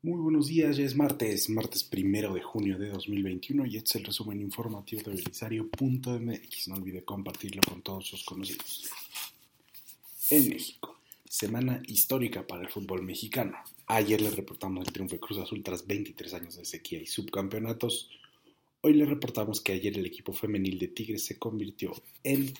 Muy buenos días, ya es martes, martes primero de junio de 2021 y este es el resumen informativo de Belisario.mx. No olvide compartirlo con todos sus conocidos. En México, semana histórica para el fútbol mexicano. Ayer les reportamos el triunfo de Cruz Azul tras 23 años de sequía y subcampeonatos. Hoy les reportamos que ayer el equipo femenil de Tigres se convirtió en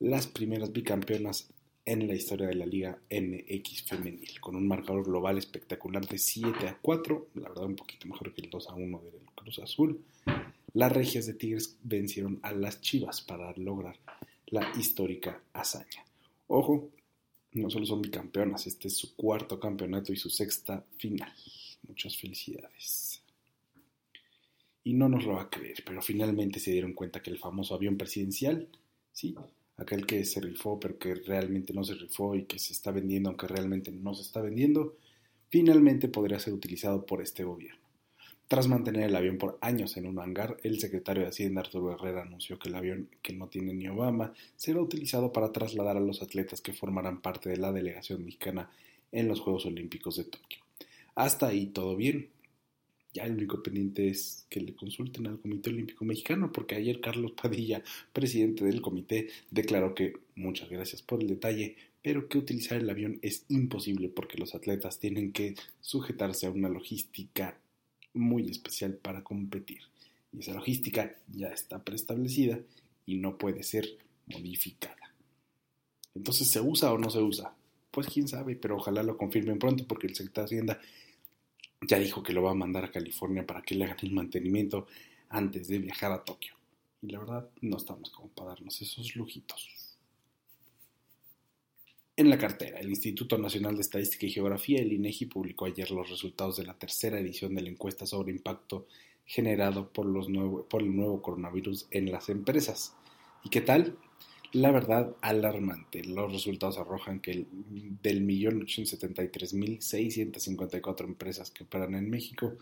las primeras bicampeonas en la historia de la Liga MX femenil, con un marcador global espectacular de 7 a 4, la verdad un poquito mejor que el 2 a 1 del Cruz Azul. Las regias de Tigres vencieron a las Chivas para lograr la histórica hazaña. Ojo, no solo son bicampeonas, este es su cuarto campeonato y su sexta final. Muchas felicidades. Y no nos lo va a creer, pero finalmente se dieron cuenta que el famoso avión presidencial, sí, aquel que se rifó pero que realmente no se rifó y que se está vendiendo aunque realmente no se está vendiendo, finalmente podría ser utilizado por este gobierno. Tras mantener el avión por años en un hangar, el secretario de Hacienda Arturo Herrera anunció que el avión que no tiene ni Obama será utilizado para trasladar a los atletas que formarán parte de la delegación mexicana en los Juegos Olímpicos de Tokio. Hasta ahí todo bien. Ya el único pendiente es que le consulten al Comité Olímpico Mexicano, porque ayer Carlos Padilla, presidente del comité, declaró que muchas gracias por el detalle, pero que utilizar el avión es imposible porque los atletas tienen que sujetarse a una logística muy especial para competir. Y esa logística ya está preestablecida y no puede ser modificada. Entonces, ¿se usa o no se usa? Pues quién sabe, pero ojalá lo confirmen pronto porque el secretario de Hacienda ya dijo que lo va a mandar a California para que le hagan el mantenimiento antes de viajar a Tokio. Y la verdad, no estamos como para darnos esos lujitos. En la cartera, el Instituto Nacional de Estadística y Geografía, el INEGI, publicó ayer los resultados de la tercera edición de la encuesta sobre impacto generado por, los nuevo, por el nuevo coronavirus en las empresas. ¿Y qué tal? La verdad, alarmante. Los resultados arrojan que el, del 1.873.654 empresas que operan en México,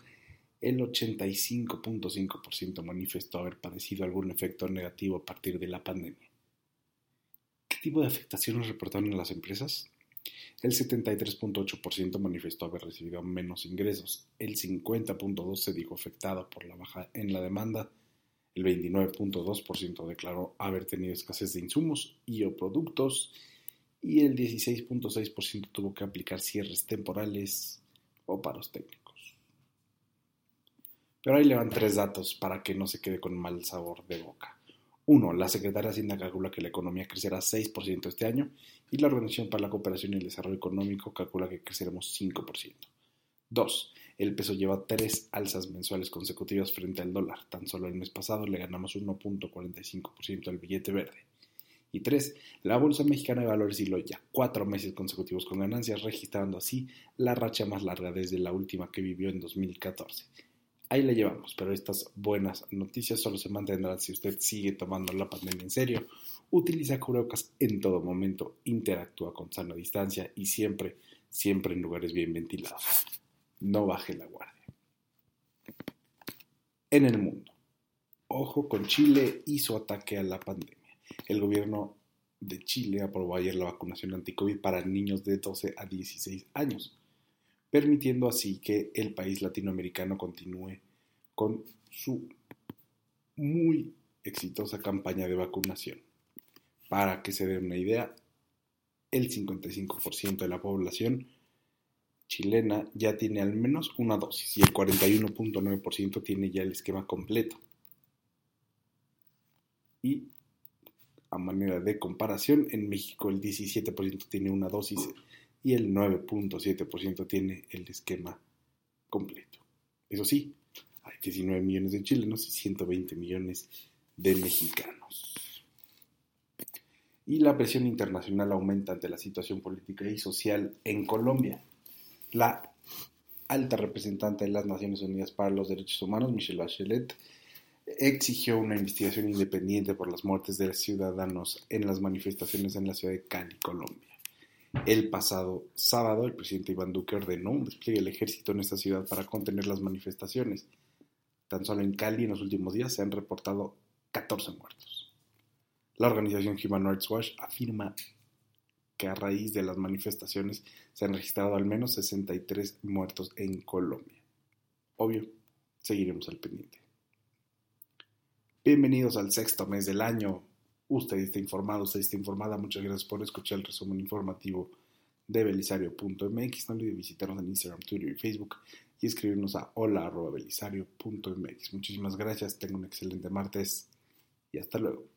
el 85.5% manifestó haber padecido algún efecto negativo a partir de la pandemia. ¿Qué tipo de afectaciones reportaron las empresas? El 73.8% manifestó haber recibido menos ingresos, el 50.2% se dijo afectado por la baja en la demanda, el 29.2% declaró haber tenido escasez de insumos y o productos y el 16.6% tuvo que aplicar cierres temporales o paros técnicos. Pero ahí le van tres datos para que no se quede con mal sabor de boca. Uno, la Secretaría de Hacienda calcula que la economía crecerá 6% este año y la Organización para la Cooperación y el Desarrollo Económico calcula que creceremos 5%. 2. El peso lleva tres alzas mensuales consecutivas frente al dólar. Tan solo el mes pasado le ganamos 1.45% al billete verde. Y 3. La Bolsa Mexicana de Valores hiló ya cuatro meses consecutivos con ganancias, registrando así la racha más larga desde la última que vivió en 2014. Ahí la llevamos, pero estas buenas noticias solo se mantendrán si usted sigue tomando la pandemia en serio, utiliza cubrebocas en todo momento, interactúa con sana distancia y siempre, siempre en lugares bien ventilados no baje la guardia. En el mundo. Ojo con Chile y su ataque a la pandemia. El gobierno de Chile aprobó ayer la vacunación anti-COVID para niños de 12 a 16 años, permitiendo así que el país latinoamericano continúe con su muy exitosa campaña de vacunación. Para que se den una idea, el 55% de la población chilena ya tiene al menos una dosis y el 41.9% tiene ya el esquema completo. Y a manera de comparación, en México el 17% tiene una dosis y el 9.7% tiene el esquema completo. Eso sí, hay 19 millones de chilenos y 120 millones de mexicanos. Y la presión internacional aumenta ante la situación política y social en Colombia. La alta representante de las Naciones Unidas para los Derechos Humanos, Michelle Bachelet, exigió una investigación independiente por las muertes de ciudadanos en las manifestaciones en la ciudad de Cali, Colombia. El pasado sábado, el presidente Iván Duque ordenó un despliegue del ejército en esta ciudad para contener las manifestaciones. Tan solo en Cali en los últimos días se han reportado 14 muertos. La organización Human Rights Watch afirma que a raíz de las manifestaciones se han registrado al menos 63 muertos en Colombia. Obvio, seguiremos al pendiente. Bienvenidos al sexto mes del año. Usted está informado, usted está informada. Muchas gracias por escuchar el resumen informativo de belisario.mx. No olvide visitarnos en Instagram, Twitter y Facebook y escribirnos a hola.belisario.mx. Muchísimas gracias, tengan un excelente martes y hasta luego.